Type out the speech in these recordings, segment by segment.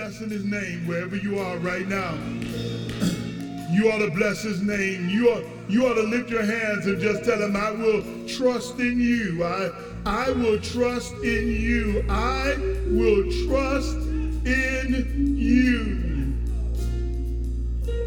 blessing his name wherever you are right now. You ought to bless his name. You ought, you ought to lift your hands and just tell him, I will trust in you. I, I will trust in you. I will trust in you.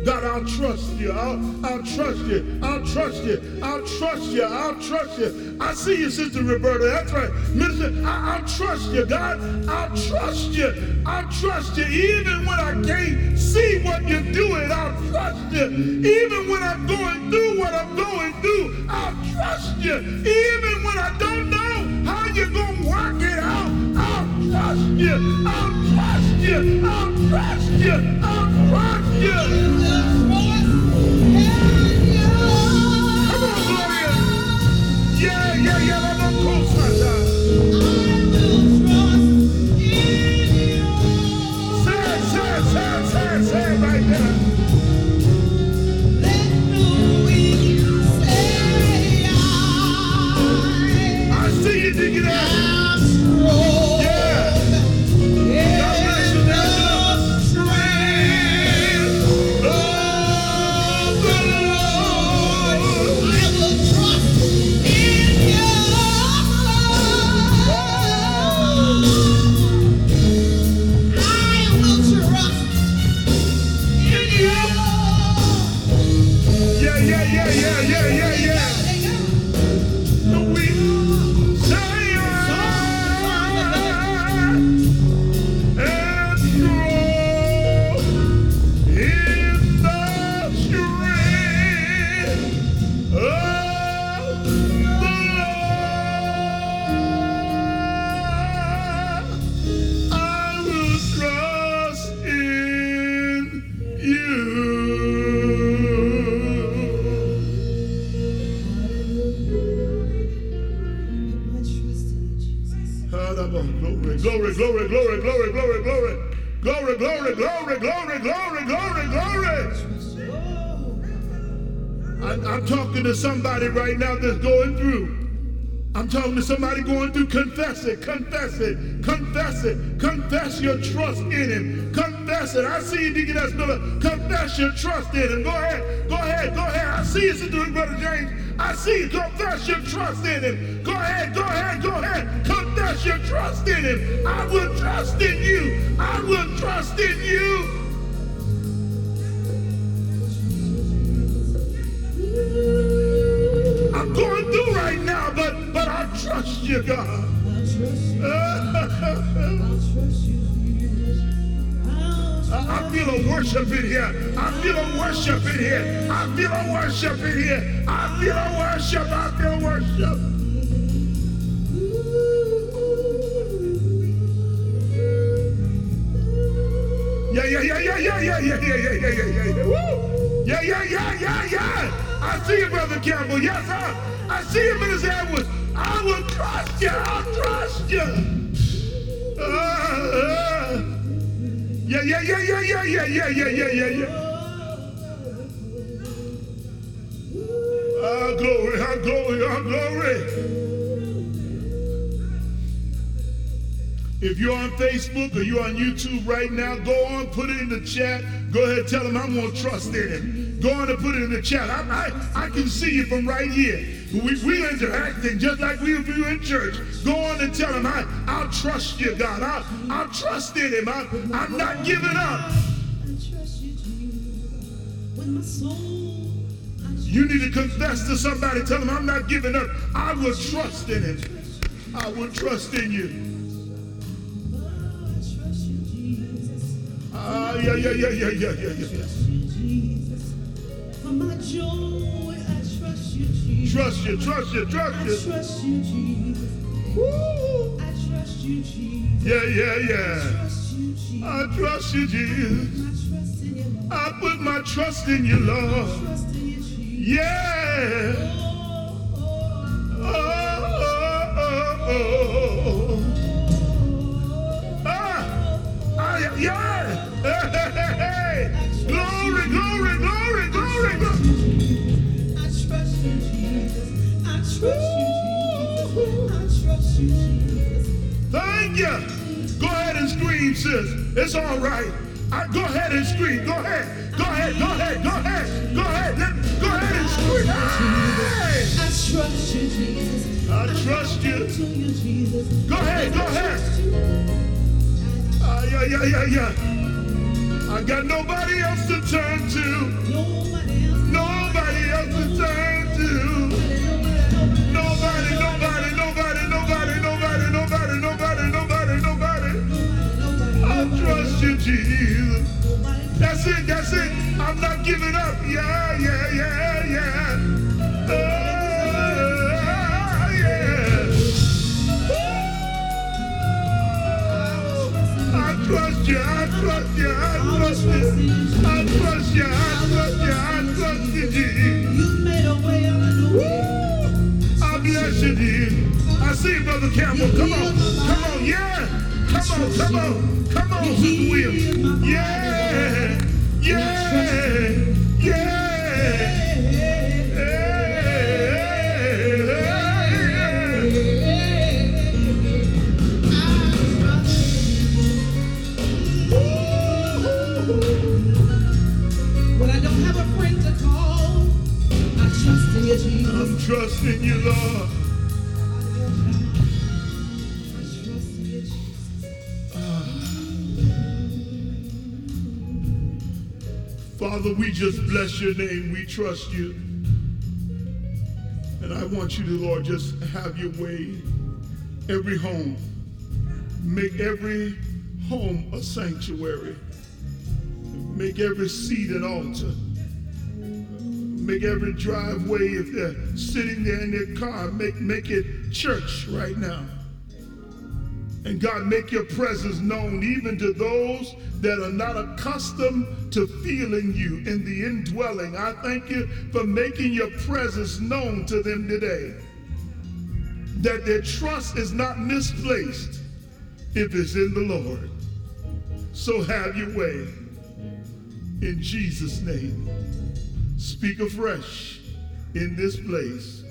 God, I'll trust you. I'll, I'll trust you. I'll trust you. I'll trust you. I'll trust you. I see you, Sister Roberta. That's right. Minister, I, will trust you, God. I'll trust you. I'll trust you. Even when I can't see what you're doing, I'll trust you. Even when I'm going through what I'm going through, I'll trust you. Even when I don't know how you're going to work it out, I'll trust you. I'll trust you. I'll trust you. I'll trust you. I yeah, yeah, yeah, yeah, yeah, somebody going through. Confess it, confess it, confess it, confess your trust in Him. Confess it. I see you, Deacon S. Miller. Confess your trust in Him. Go ahead, go ahead, go ahead. I see you, Sister Brother James. I see you. Confess your trust in Him. Go ahead, go ahead, go ahead. Confess your trust in Him. I will trust in you. I will trust in you. Feel a worship in here. I feel a worship in here. I feel a worship in here. I feel a worship. I feel worship. Yeah, yeah, yeah, yeah, yeah, yeah, yeah, yeah, yeah, yeah, yeah, yeah. Woo! Yeah, yeah, yeah, yeah, yeah. I see you, Brother Campbell. Yes, sir. I see you, Minister Edwards. I will trust you. I'll trust you. Uh, uh. Yeah, yeah, yeah, yeah, yeah, yeah, yeah, yeah, yeah, yeah, yeah. Ah, glory, ah, glory, ah, glory. If you're on Facebook or you're on YouTube right now, go on, put it in the chat. Go ahead, tell them I'm to trust in it. Go on and put it in the chat. I, I, I can see you from right here. We, we interacting just like we do in church. Go on and tell him, I, I'll trust you, God. I'll, I'll trust in him. I, I'm not giving up. You need to confess to somebody. Tell them, I'm not giving up. I will trust in him. I will trust in you. Ah, yeah, yeah, yeah, yeah, yeah, yeah, yeah. For my joy trust you, trust you, trust you. I trust you, Jesus. Woo. I trust you, Jesus. Yeah, yeah, yeah. I trust you, Jesus. I put my trust in you, Lord. Yeah. Oh, oh, oh, oh. Ah, ah, yeah. Hey, hey, hey. Glory, glory, glory, glory, glory. Jesus. It's all right. I, go ahead and scream. Go ahead. Go ahead. Go ahead. Go ahead. Go ahead. Let, go ahead and scream. Hey! I trust you, Jesus. I trust you. To you, Jesus. Go ahead. Go ahead. Uh, yeah, yeah, yeah, yeah. I got nobody else to turn to. Jesus. That's it, that's it. I'm not giving up. Yeah, yeah, yeah, yeah. Oh, trust you, I trust you, I trust you. I trust you, I trust you, I trust you. I bless you, Jesus. I see Brother Campbell. Come on, come on, yeah. Come on, come on, come on, Sister Williams. Yeah, yeah, yeah. When I don't have a friend to call, I trust in you, Jesus. I'm trusting you, Lord. Father, we just bless your name. We trust you. And I want you to, Lord, just have your way. Every home, make every home a sanctuary. Make every seat an altar. Make every driveway, if they're sitting there in their car, make, make it church right now. And God, make your presence known even to those that are not accustomed to feeling you in the indwelling. I thank you for making your presence known to them today. That their trust is not misplaced if it's in the Lord. So have your way. In Jesus' name. Speak afresh in this place.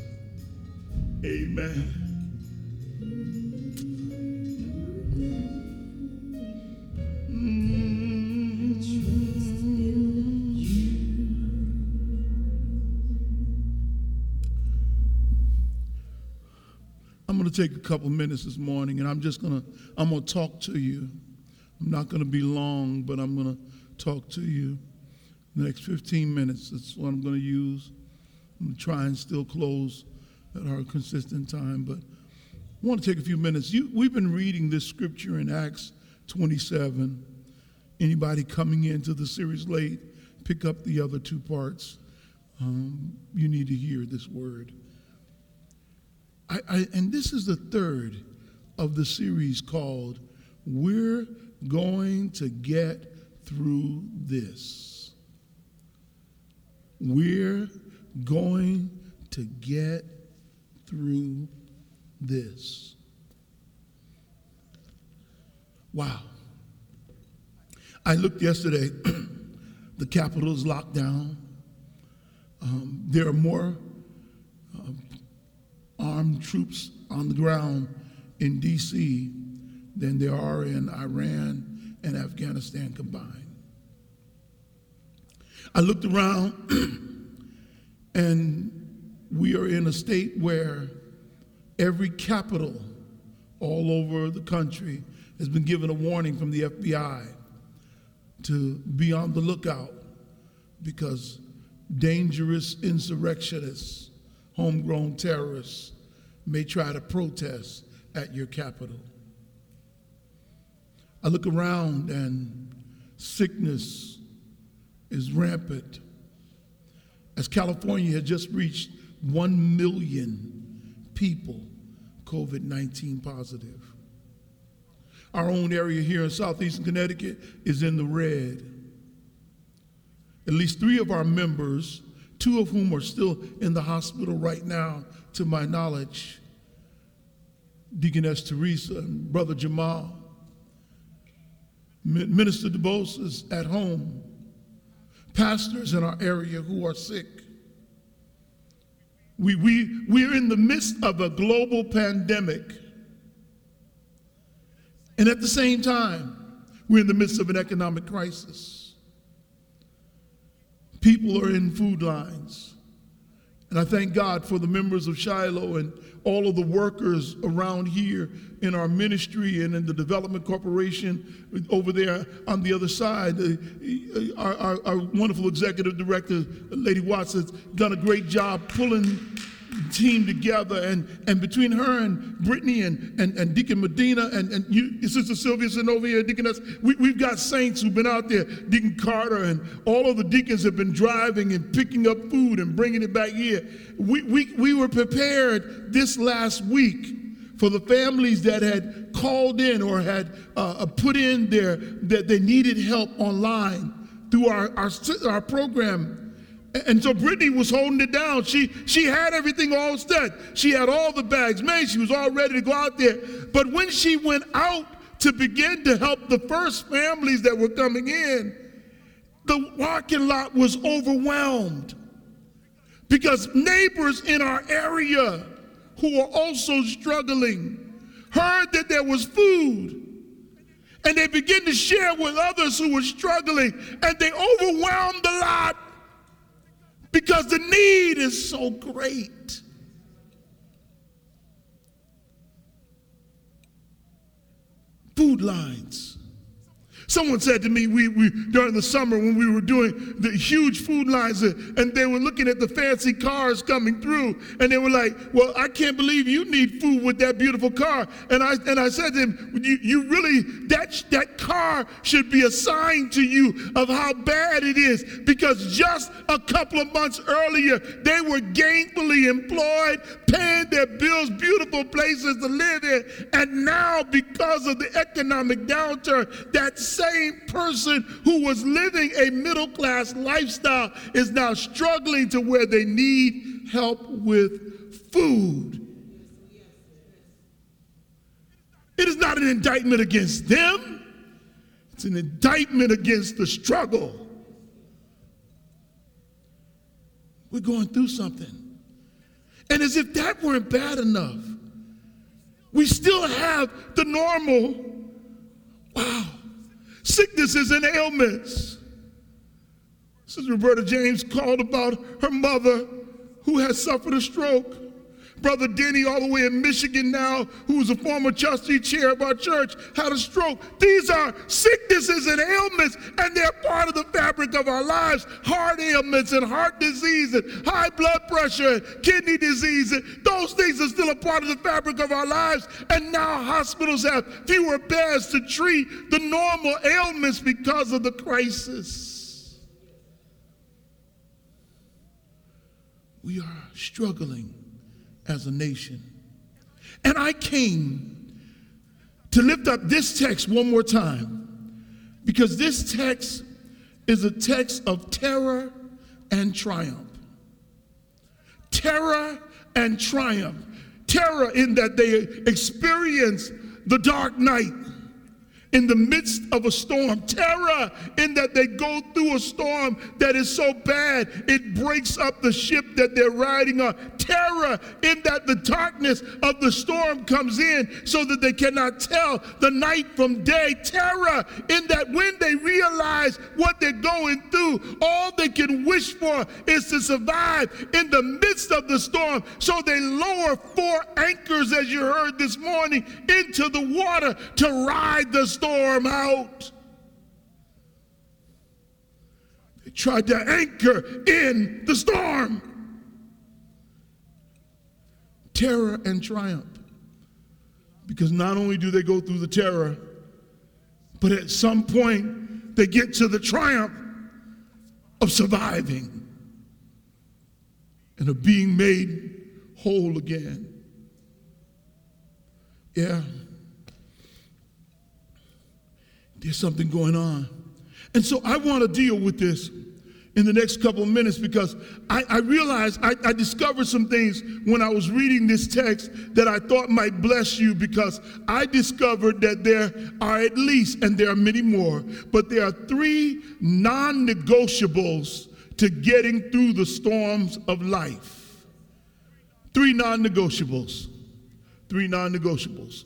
Amen. Mm. take a couple minutes this morning and I'm just going to I'm going to talk to you. I'm not going to be long, but I'm going to talk to you. The next 15 minutes, that's what I'm going to use. I'm going to try and still close at our consistent time, but I want to take a few minutes. You, we've been reading this scripture in Acts 27. Anybody coming into the series late, pick up the other two parts. Um, you need to hear this word. I, I, and this is the third of the series called We're Going to Get Through This. We're going to get through this. Wow. I looked yesterday, the Capitol is locked down. Um, there are more uh, armed troops on the ground in D.C. than there are in Iran and Afghanistan combined. I looked around and we are in a state where every capital all over the country has been given a warning from the FBI to be on the lookout because dangerous insurrectionists, homegrown terrorists, may try to protest at your capital. I look around and sickness is rampant. As California has just reached 1 million people COVID 19 positive. Our own area here in southeastern Connecticut is in the red. At least three of our members, two of whom are still in the hospital right now, to my knowledge Deaconess Teresa and Brother Jamal. Minister DeBose is at home. Pastors in our area who are sick. We, we, we're in the midst of a global pandemic. And at the same time, We're in the midst of an economic crisis. People are in food lines. And I thank God for the members of Shiloh and all of the workers around here in our ministry and in the Development Corporation over there on the other side. Uh, our, our, our wonderful executive director, Lady Watts, has done a great job pulling the team together and, and between her and Brittany and, and, and Deacon Medina and, and you, Sister Sylvia sitting over here, Deaconess, we, we've got saints who've been out there, Deacon Carter and all of the deacons have been driving and picking up food and bringing it back here. We, we, we were prepared this last week for the families that had called in or had uh, uh put in their, that they needed help online through our, our, our program and so Brittany was holding it down. She, she had everything all set. She had all the bags made. She was all ready to go out there. But when she went out to begin to help the first families that were coming in, the parking lot was overwhelmed because neighbors in our area who were also struggling heard that there was food and they began to share with others who were struggling and they overwhelmed the lot because the need is so great. Food lines Someone said to me we, we, during the summer when we were doing the huge food lines and they were looking at the fancy cars coming through and they were like, well, I can't believe you need food with that beautiful car. And I, and I said to them, you, you really, that, that car should be a sign to you of how bad it is because just a couple of months earlier, they were gainfully employed, paying their bills, beautiful places to live in. And now because of the economic downturn, that same person who was living a middle class lifestyle is now struggling to where they need help with food. It is not an indictment against them, it's an indictment against the struggle. We're going through something. And as if that weren't bad enough, we still have the normal, wow, sicknesses and ailments. Sister Roberta James called about her mother who has suffered a stroke. Brother Denny, all the way in Michigan now, who's a former trustee chair of our church, had a stroke. These are sicknesses and ailments, and they're part of the fabric of our lives. Heart ailments and heart disease and high blood pressure and kidney disease. And those things are still a part of the fabric of our lives. And now hospitals have fewer beds to treat the normal ailments because of the crisis. We are struggling as a nation. And I came to lift up this text one more time because this text is a text of terror and triumph. Terror and triumph. Terror in that they experience the dark night in the midst of a storm. Terror in that they go through a storm that is so bad it breaks up the ship that they're riding on. Terror in that the darkness of the storm comes in so that they cannot tell the night from day. Terror in that when they realize what they're going through, all they can wish for is to survive in the midst of the storm. So they lower four anchors, as you heard this morning, into the water to ride the storm out. They tried to anchor in the storm. Terror and triumph. Because not only do they go through the terror, but at some point they get to the triumph of surviving and of being made whole again. Yeah. there's something going on. And so I want to deal with this in the next couple of minutes because I, I realized I, I, discovered some things when I was reading this text that I thought might bless you because I discovered that there are at least, and there are many more, but there are three non negotiables to getting through the storms of life. Three non negotiables. Three non negotiables.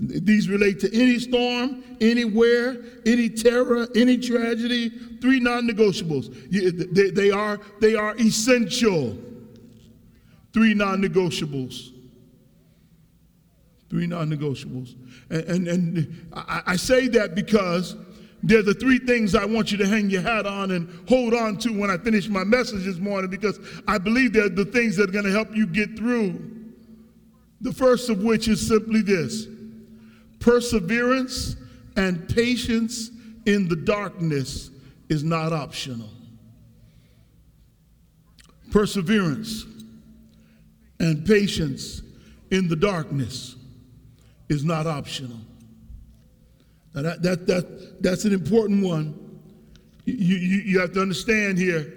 These relate to any storm, anywhere, any terror, any tragedy. Three non-negotiables. They, they, are, they are essential. Three non-negotiables. Three non-negotiables. And, and, and I, I say that because they're the three things I want you to hang your hat on and hold on to when I finish my message this morning because I believe they're the things that are going to help you get through. The first of which is simply this perseverance and patience in the darkness is not optional. Perseverance and patience in the darkness is not optional. Now that, that, that, that's an important one. You, you, you have to understand here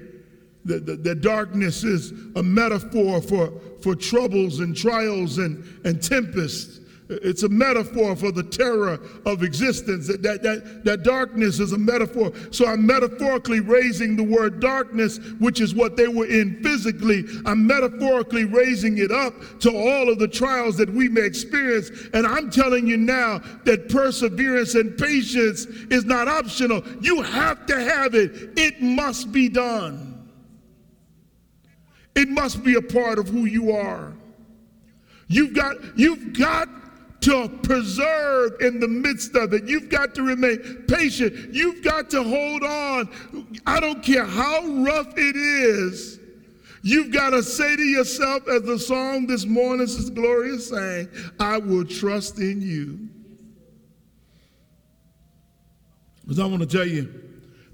that, that, that darkness is a metaphor for, for troubles and trials and, and tempests. It's a metaphor for the terror of existence. That, that, that, that darkness is a metaphor. So I'm metaphorically raising the word darkness, which is what they were in physically. I'm metaphorically raising it up to all of the trials that we may experience. And I'm telling you now that perseverance and patience is not optional. You have to have it, it must be done. It must be a part of who you are. You've got, you've got to preserve in the midst of it. You've got to remain patient. You've got to hold on. I don't care how rough it is. You've got to say to yourself, as the song this morning, is glorious saying, I will trust in you. Because I want to tell you,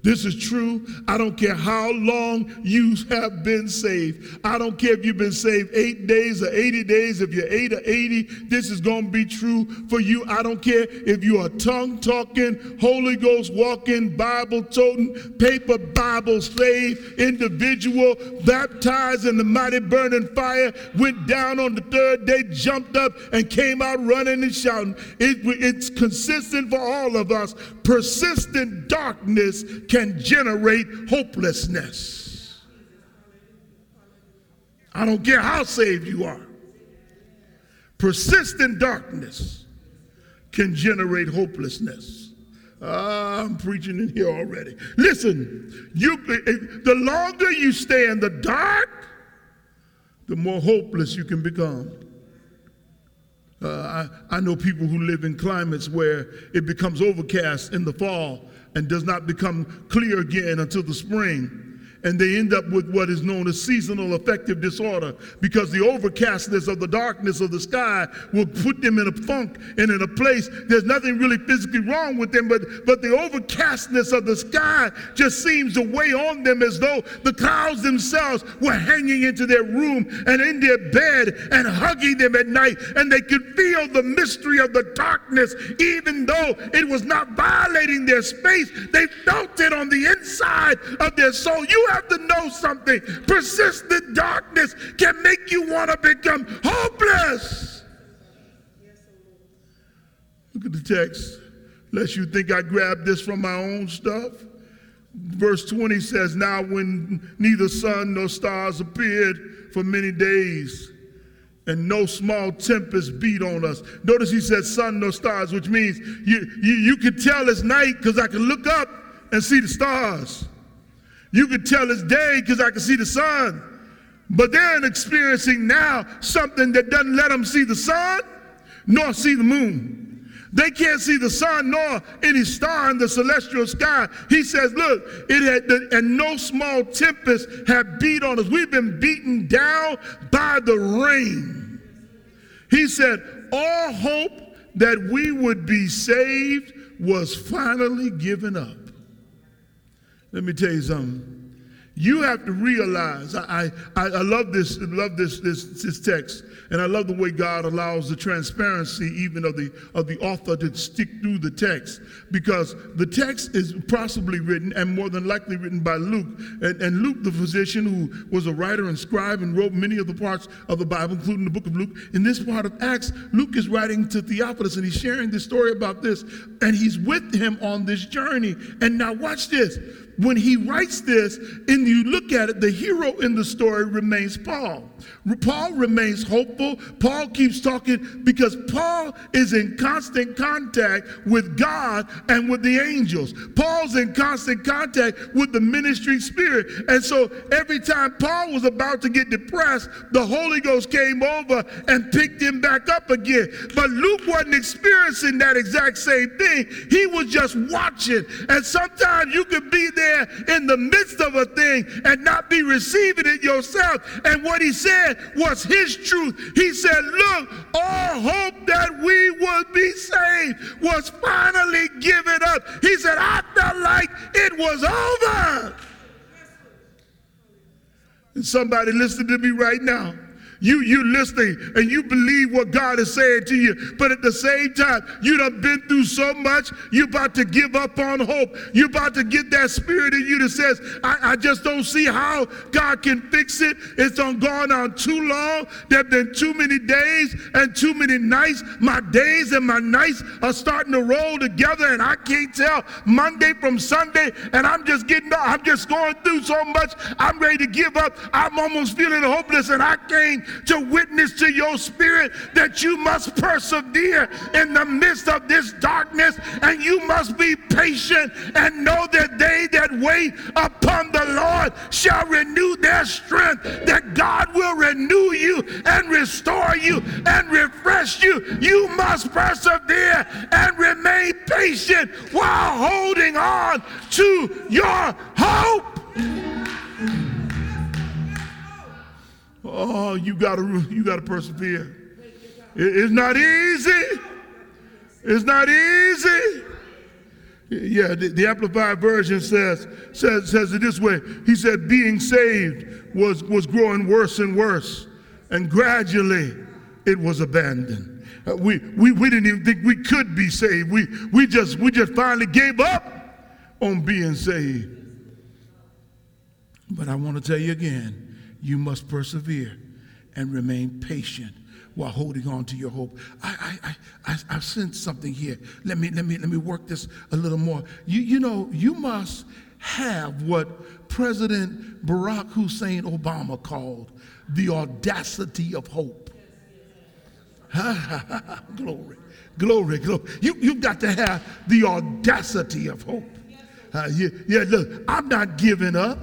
this is true. I don't care how long you have been saved. I don't care if you've been saved eight days or 80 days. If you're eight or 80, this is going to be true for you. I don't care if you're tongue talking, Holy Ghost walking, Bible toting, paper Bible slave individual, baptized in the mighty burning fire, went down on the third day, jumped up, and came out running and shouting. It, it's consistent for all of us. Persistent darkness can generate hopelessness. I don't care how saved you are. Persistent darkness can generate hopelessness. Uh, I'm preaching in here already. Listen, you, the longer you stay in the dark, the more hopeless you can become. Uh, I, I know people who live in climates where it becomes overcast in the fall and does not become clear again until the spring and they end up with what is known as seasonal affective disorder because the overcastness of the darkness of the sky will put them in a funk and in a place there's nothing really physically wrong with them but but the overcastness of the sky just seems to weigh on them as though the clouds themselves were hanging into their room and in their bed and hugging them at night and they could feel the mystery of the darkness even though it was not violating their space. They felt it on the inside of their soul. You have to know something. Persistent darkness can make you want to become hopeless. Look at the text. Lest you think I grabbed this from my own stuff. Verse 20 says, Now when neither sun nor stars appeared for many days, and no small tempest beat on us. Notice he said sun nor stars, which means you, you, you could tell it's night because I can look up and see the stars. You could tell it's day because I can see the sun. But they're experiencing now something that doesn't let them see the sun nor see the moon. They can't see the sun nor any star in the celestial sky. He says, Look, it had, and no small tempest have beat on us. We've been beaten down by the rain. He said, All hope that we would be saved was finally given up. Let me tell you something. You have to realize, I, I, I love this, love this, this, this text, and I love the way God allows the transparency even of the of the author to stick through the text. Because the text is possibly written and more than likely written by Luke. And, and Luke, the physician who was a writer and scribe and wrote many of the parts of the Bible, including the book of Luke. In this part of Acts, Luke is writing to Theophilus and he's sharing this story about this, and he's with him on this journey. And now watch this when he writes this, and you look at it, the hero in the story remains Paul. Paul remains hopeful. Paul keeps talking because Paul is in constant contact with God and with the angels. Paul's in constant contact with the ministry spirit. And so every time Paul was about to get depressed, the Holy Ghost came over and picked him back up again. But Luke wasn't experiencing that exact same thing. He was just watching. And sometimes you can be there in the midst of a thing and not be receiving it yourself. And what he said was his truth. He said, Look, all hope that we would be saved was finally given up. He said, I felt like it was over. And somebody listening to me right now you you listening and you believe what God is saying to you, but at the same time, you done been through so much, you about to give up on hope. You about to get that spirit in you that says, I, I just don't see how God can fix it. It's done gone on too long. There have been too many days and too many nights. My days and my nights are starting to roll together, and I can't tell Monday from Sunday, and I'm just getting I'm just going through so much. I'm ready to give up. I'm almost feeling hopeless, and I can't to witness to your spirit that you must persevere in the midst of this darkness and you must be patient and know that they that wait upon the Lord shall renew their strength, that God will renew you and restore you and refresh you. You must persevere and remain patient while holding on to your hope. Oh, you gotta you gotta persevere. It's not easy. It's not easy. Yeah, the, the, Amplified Version says, says, says it this way. He said, being saved was, was growing worse and worse, and gradually it was abandoned. Uh, we, we, we didn't even think we could be saved. We, we, just, we just finally gave up on being saved. But I want to tell you again you must persevere and remain patient while holding on to your hope. I, I, I, I, I sense something here. Let me, let me, let me work this a little more. You, you know, you must have what President Barack Hussein Obama called the audacity of hope. glory, glory, glory. You, you've got to have the audacity of hope. Uh, yeah, yeah, look, I'm not giving up.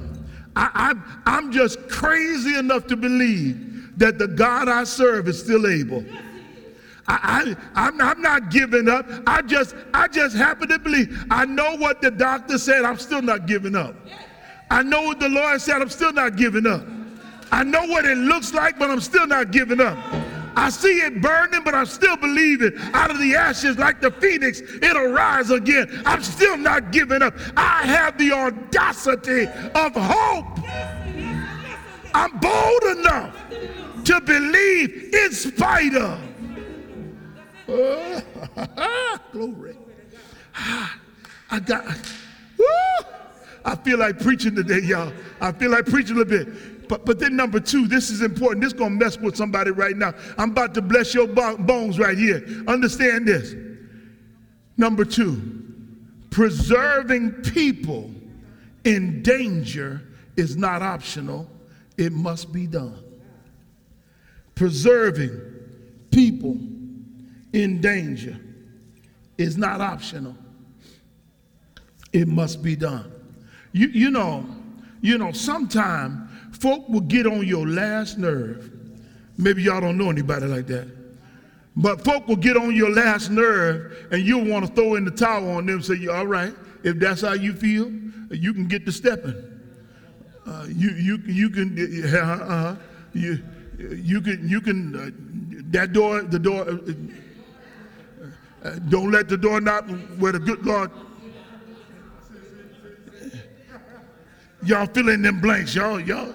I, I, I'm just crazy enough to believe that the God I serve is still able. I, I, I'm, I'm not giving up. I just, I just happen to believe. I know what the doctor said. I'm still not giving up. I know what the Lord said. I'm still not giving up. I know what it looks like, but I'm still not giving up. I see it burning, but I'm still believing. Out of the ashes, like the phoenix, it'll rise again. I'm still not giving up. I have the audacity of hope. I'm bold enough to believe in spite of. glory. Ah, I got, woo, I feel like preaching today, y'all. I feel like preaching a little bit. But, but then number two, this is important. This is going to mess with somebody right now. I'm about to bless your bones right here. Understand this. Number two, preserving people in danger is not optional. It must be done. Preserving people in danger is not optional. It must be done. You, you know, you know, sometime folk will get on your last nerve. Maybe y'all don't know anybody like that. But folk will get on your last nerve and you'll want to throw in the towel on them and say, all right, if that's how you feel, you can get to stepping. Uh, you, you, you can, uh, uh, you, you can, you can, uh, that door, the door, uh, uh, don't let the door knock where the good Lord Y'all fill in them blanks, y'all. Y'all.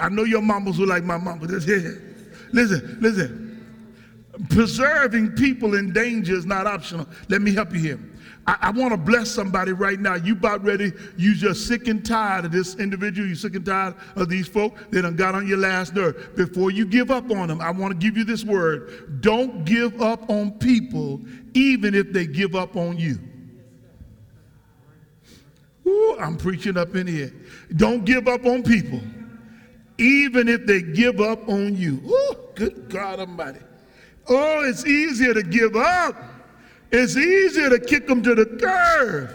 I know your mamas were like my mama. Listen, listen. Preserving people in danger is not optional. Let me help you here. I, I want to bless somebody right now. You about ready, you just sick and tired of this individual, you sick and tired of these folk that done got on your last nerve. Before you give up on them, I want to give you this word. Don't give up on people, even if they give up on you. Ooh, I'm preaching up in here. Don't give up on people, even if they give up on you. Ooh, good God Almighty. Oh, it's easier to give up. It's easier to kick them to the curb.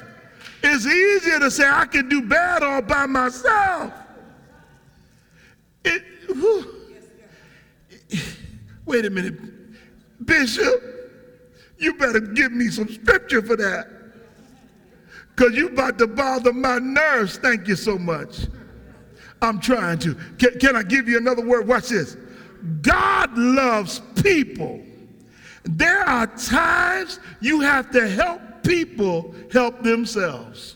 It's easier to say, I can do bad all by myself. It. Wait a minute. Bishop, you better give me some scripture for that. Because you about to bother my nerves. Thank you so much. I'm trying to. Can, can I give you another word? Watch this. God loves people. There are times you have to help people help themselves.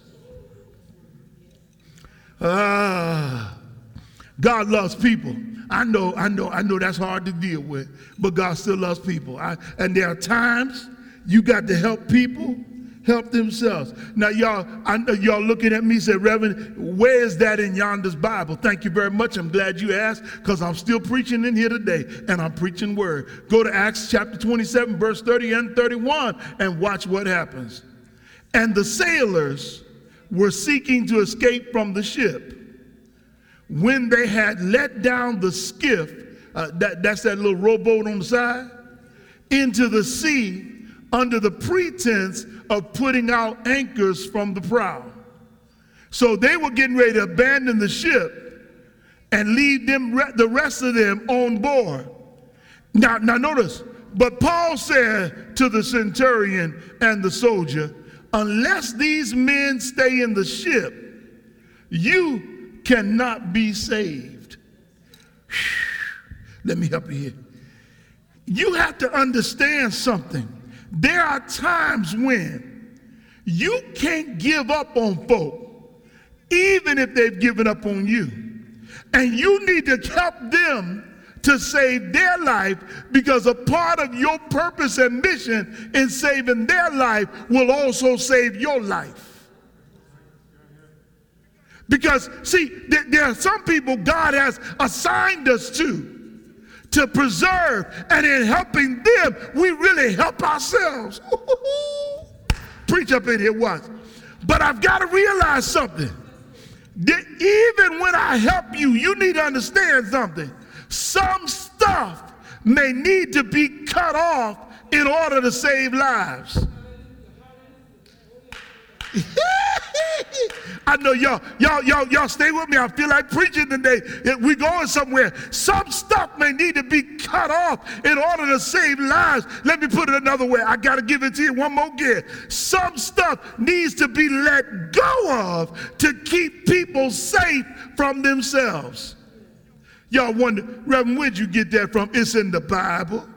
Ah, God loves people. I know, I know, I know that's hard to deal with, but God still loves people. I, and there are times you got to help people help themselves. Now, y'all, I know y'all looking at me say, Reverend, where is that in yonder's Bible? Thank you very much. I'm glad you asked because I'm still preaching in here today and I'm preaching word. Go to Acts chapter 27, verse 30 and 31 and watch what happens. And the sailors were seeking to escape from the ship. When they had let down the skiff, uh, that, that's that little rowboat on the side, into the sea under the pretense of putting out anchors from the prow. So they were getting ready to abandon the ship and leave them the rest of them on board. Now, now notice, but Paul said to the centurion and the soldier, unless these men stay in the ship, you cannot be saved. Let me help you here. You have to understand something. There are times when you can't give up on folk, even if they've given up on you. And you need to help them to save their life because a part of your purpose and mission in saving their life will also save your life. Because, see, there are some people God has assigned us to to preserve, and in helping them, we really help ourselves. Preach up in here once. But I've got to realize something. That even when I help you, you need to understand something. Some stuff may need to be cut off in order to save lives. I know y'all, y'all, y'all, y'all stay with me. I feel like preaching today. We're going somewhere. Some stuff may need to be cut off in order to save lives. Let me put it another way. I got to give it to you one more again. Some stuff needs to be let go of to keep people safe from themselves. Y'all wonder, Reverend, where'd you get that from? It's in the Bible.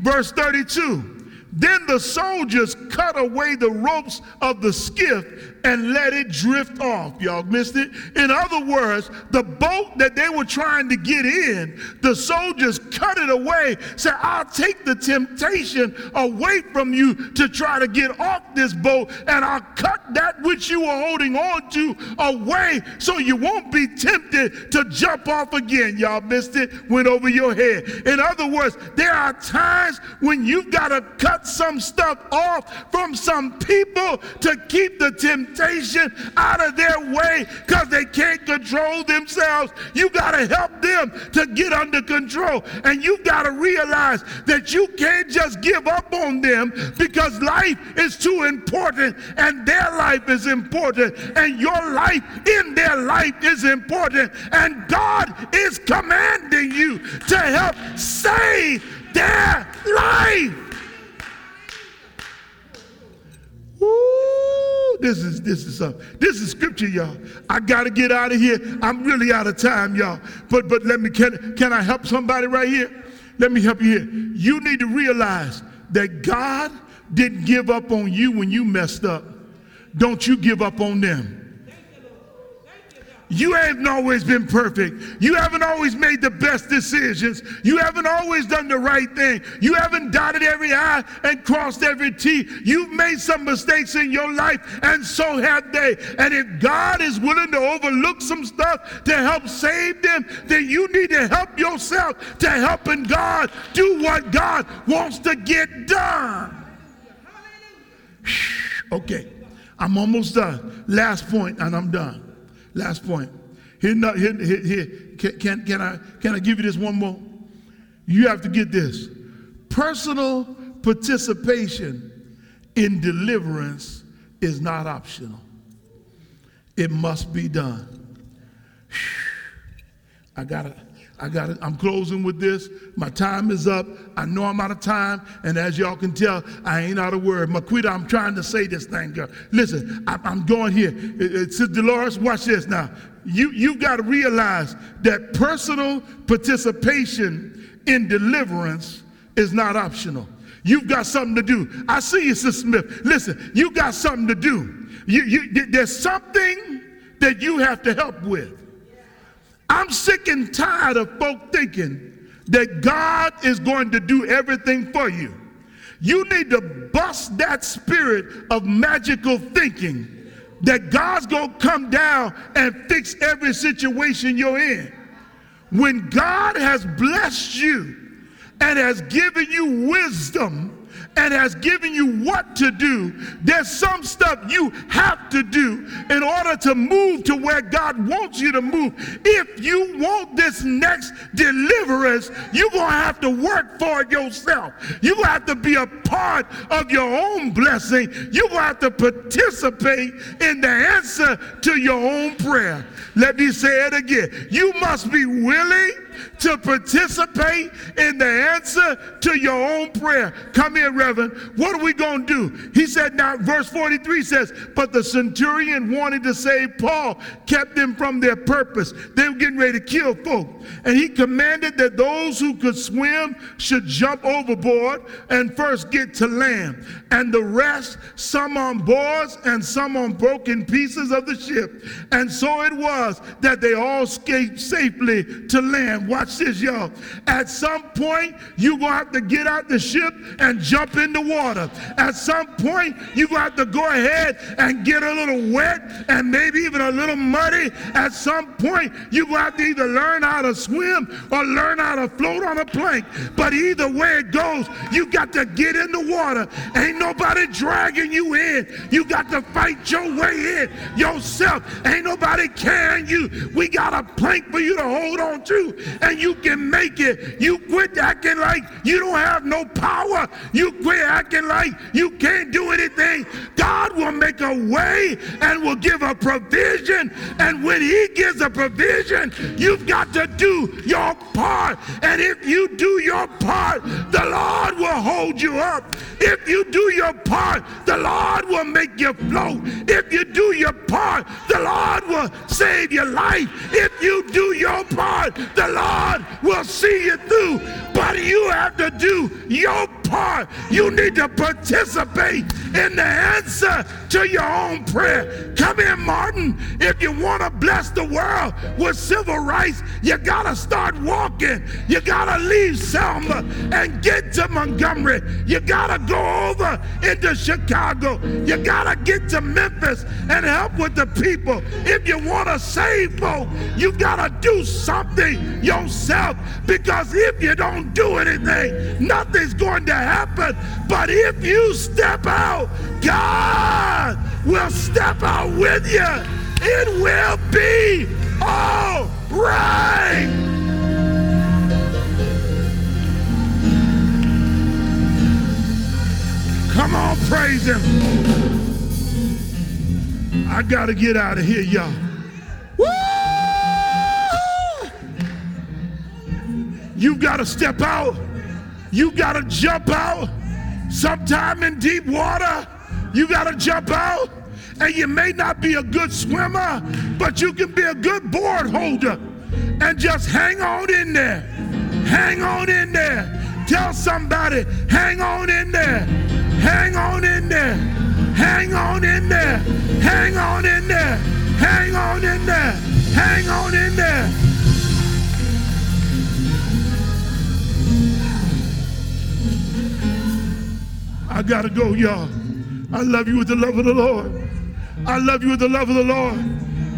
Verse 32. Then the soldiers cut away the ropes of the skiff and let it drift off. Y'all missed it? In other words, the boat that they were trying to get in, the soldiers cut it away, said, I'll take the temptation away from you to try to get off this boat, and I'll cut that which you are holding on to away so you won't be tempted to jump off again. Y'all missed it? Went over your head. In other words, there are times when you've got to cut some stuff off from some people to keep the temptation out of their way because they can't control themselves. You got to help them to get under control. And you got to realize that you can't just give up on them because life is too important and their life is important and your life in their life is important. And God is commanding you to help save their life. This is this is something. This is scripture, y'all. I gotta get out of here. I'm really out of time, y'all. But but let me can can I help somebody right here? Let me help you here. You need to realize that God didn't give up on you when you messed up. Don't you give up on them. You haven't always been perfect. You haven't always made the best decisions. You haven't always done the right thing. You haven't dotted every I and crossed every T. You've made some mistakes in your life, and so have they. And if God is willing to overlook some stuff to help save them, then you need to help yourself to helping God do what God wants to get done. Okay. I'm almost done. Last point, and I'm done. Last point. Here, here, here. Can, can, can, I, can I give you this one more? You have to get this. Personal participation in deliverance is not optional, it must be done. I got it. I got it. I'm closing with this. My time is up. I know I'm out of time. And as y'all can tell, I ain't out of word. Maquita, I'm trying to say this thing, girl. Listen, I, am going here. it Sister Dolores, watch this now. You, you got to realize that personal participation in deliverance is not optional. You've got something to do. I see you, Sister Smith. Listen, you got something to do. You, you, there's something that you have to help with. I'm sick and tired of folk thinking that God is going to do everything for you. You need to bust that spirit of magical thinking that God's going to come down and fix every situation you're in. When God has blessed you, and has given you wisdom and has given you what to do, there's some stuff you have to do in order to move to where God wants you to move. If you want this next deliverance, you're going to have to work for it yourself. To have to be a part of your own blessing. To have to participate in the answer to your own prayer. Let me say it again. You must be willing to participate in the answer to your own prayer. Come here, Reverend. What are we going to do? He said, now, verse 43 says, But the centurion wanted to save Paul, kept them from their purpose. They were getting ready to kill folk. And he commanded that those who could swim should jump overboard and first get to land. And the rest, some on boards and some on broken pieces of the ship. And so it was that they all escaped safely to land watch this, y'all. At some point, you're going to have to get out the ship and jump in the water. At some point, you're going to have to go ahead and get a little wet and maybe even a little muddy. At some point, you're going to have to either learn how to swim or learn how to float on a plank. But either way it goes, you got to get in the water. Ain't nobody dragging you in. You got to fight your way in yourself. Ain't nobody carrying you. We got a plank for you to hold on to and you can make it. You quit acting like you don't have no power. You quit acting like you can't do anything. God will make a way and will give a provision. And when He gives a provision, you've got to do your part. And if you do your part, the Lord will hold you up. If you do your part, the Lord will make you float. If you do your part, the Lord will save your life. If you do your part, the Lord God will see you through, but you have to do your part. You need to participate in the answer to your own prayer. Come in, Martin. If you want to bless the world with civil rights, you got to start walking. You got to leave Selma and get to Montgomery. You got to go over into Chicago. You got to get to Memphis and help with the people. If you want to save folk, you got to do something yourself because if you don't do anything, nothing's going to happen. But if you step out, God will step out with you. It will be all right. Come on, praise him. I got to get out of here, y'all. You got to step out. You got to jump out. Sometime in deep water, you got to jump out. And you may not be a good swimmer, but you can be a good board holder. And just hang on in there. Hang on in there. Tell somebody, hang on in there. Hang on in there. Hang on in there. Hang on in there. Hang on in there. Hang on in there. I gotta go, y'all. I love you with the love of the Lord. I love you with the love of the Lord.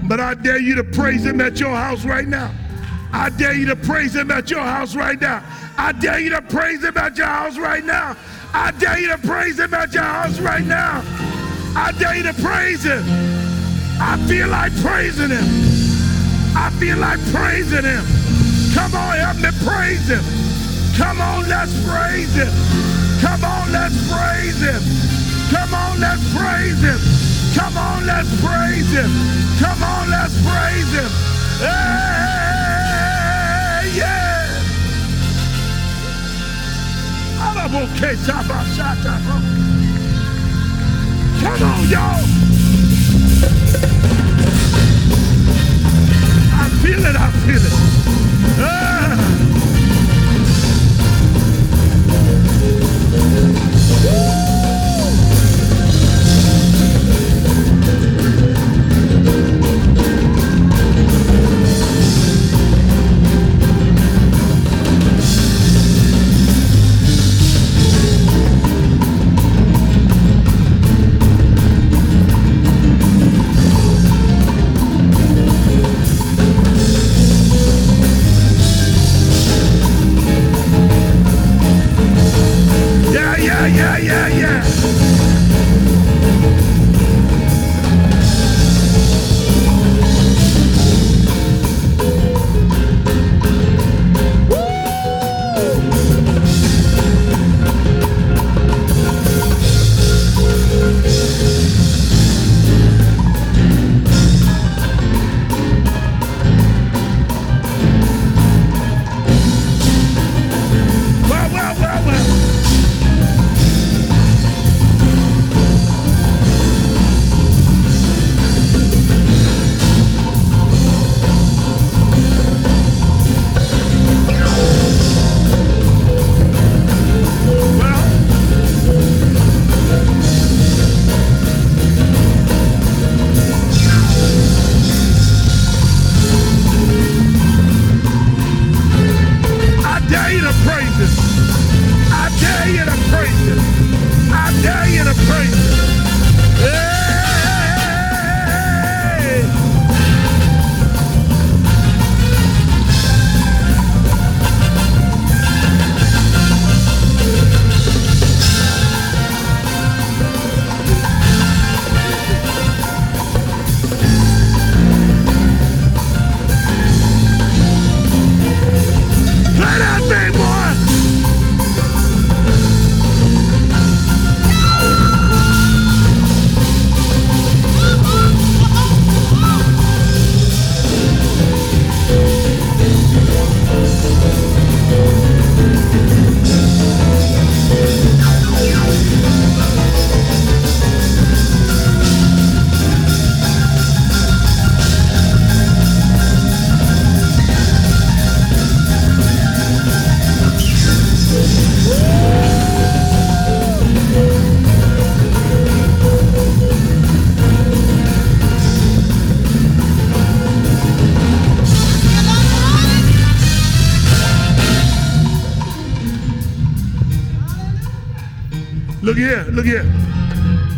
But I dare you to praise him at your house right now. I dare you to praise him at your house right now. I dare you to praise him at your house right now. I dare you to praise him at your house right now. I dare you to praise him. I feel like praising him. I feel like praising him. Come on, help me praise him. Come on, let's praise him. Come on, let's him. Come on, let's praise him. Hey, yeah. Come on, y'all. I feel it, I feel it. Ah. Yeah,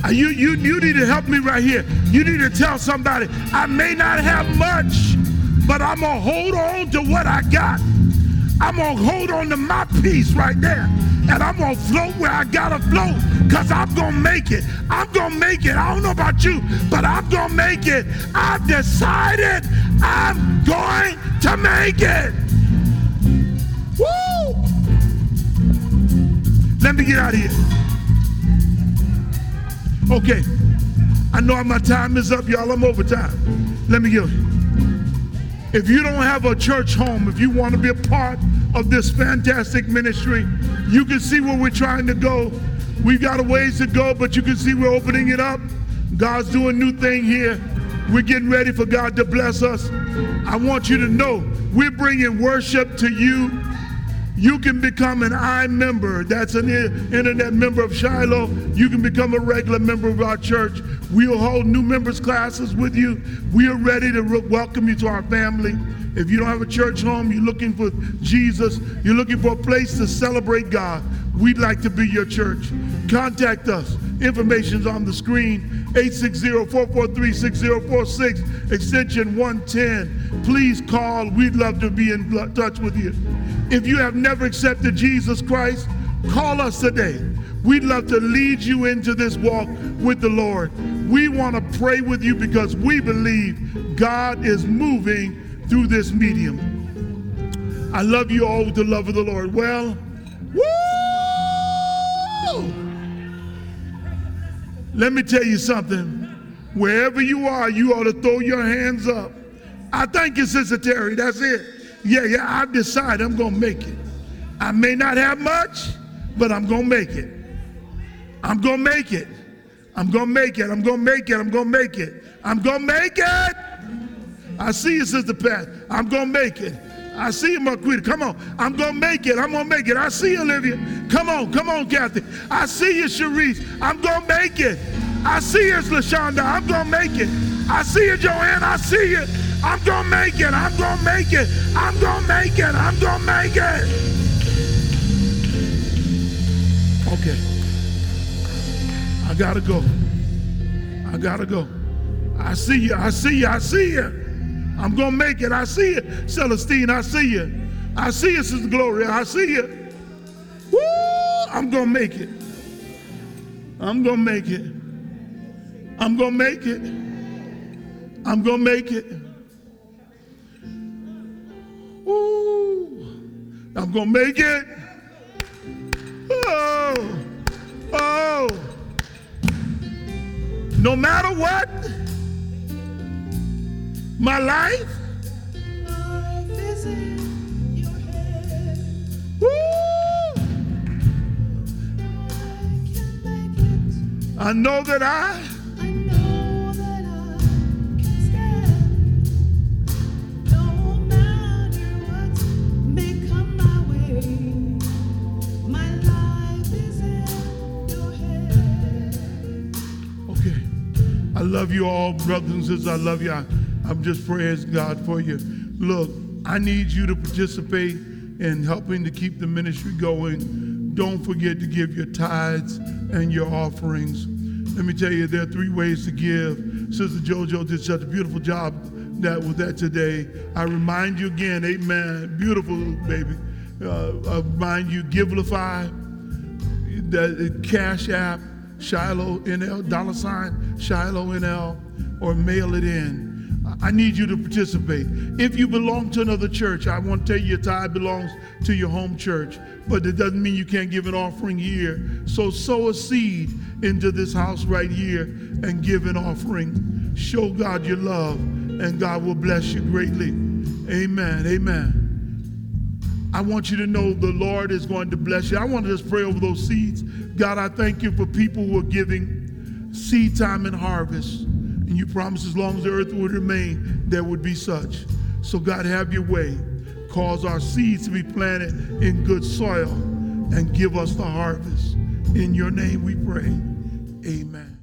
Uh, you, you, you need to help me right here. You need to tell somebody, I may not have much, but I'm going to hold on to what I got. I'm going to hold on to my peace right there. And I'm going to float where I got to float because I'm going to make it. I'm going to make it. I don't know about you, but I'm going to make it. I've decided I'm going to make it. Woo! Let me get out of here. Okay. I know my time is up, y'all. I'm over time. Let me go. If you don't have a church home, if you want to be a part of this fantastic ministry, you can see where we're trying to go. We've got a ways to go, but you can see we're opening it up. God's doing a new thing here. We're getting ready for God to bless us. I want you to know we're bringing worship to you you can become an I member. That's an internet member of Shiloh. You can become a regular member of our church. We'll hold new members classes with you. We are ready to re- welcome you to our family. If you don't have a church home, you're looking for Jesus, you're looking for a place to celebrate God, we'd like to be your church. Contact us. Information's on the screen 860-443-6046, extension 110. Please call. We'd love to be in touch with you. If you have never accepted Jesus Christ, call us today. We'd love to lead you into this walk with the Lord. We want to pray with you because we believe God is moving through this medium. I love you all with the love of the Lord. Well, woo! Let me tell you something. Wherever you are, you ought to throw your hands up. I thank you, Sister Terry. That's it. Yeah, yeah, I've decided I'm going to make it. I may not have much, but I'm going to make it. I'm going to make it. I'm going to make it. I'm going to make it. I'm going to make it. I'm going to make it. I see you, Sister Pat. I'm going to make it. I see you, Marquita. Come on. I'm going to make it. I'm going to make it. I see you, Olivia. Come on. Come on, Kathy. I see you, Cherise. I'm going to make it. I see you, LaShonda. I'm going to make it. I see you, Joanne. I see you. I'm to make it. I'm to make it. I'm to make it. I'm to make it. Okay. I got to go. I got to go. I see you. I see you. I see you. I'm to make it. I see you. Celestine, I see you. I see you, Sister Gloria. I see you. Woo! I'm to make it. I'm to make it. I'm to make it. I'm to make it. Woo! I'm going to make it. Oh! Oh! No matter what, my life, woo! I know that I I love you all, brothers and sisters. I love you. I, I'm just praising God for you. Look, I need you to participate in helping to keep the ministry going. Don't forget to give your tithes and your offerings. Let me tell you, there are three ways to give. Sister JoJo did such a beautiful job that with that today. I remind you again, amen. Beautiful baby. Uh, I remind you, Givelify, the Cash App, Shiloh NL, dollar sign Shiloh NL, or mail it in. I need you to participate. If you belong to another church, I want to tell you your tithe belongs to your home church, but it doesn't mean you can't give an offering here. So sow a seed into this house right here and give an offering. Show God your love, and God will bless you greatly. Amen. Amen. I want you to know the Lord is going to bless you. I want to just pray over those seeds. God, I thank you for people who are giving seed time and harvest. And you promised as long as the earth would remain, there would be such. So, God, have your way. Cause our seeds to be planted in good soil and give us the harvest. In your name we pray. Amen.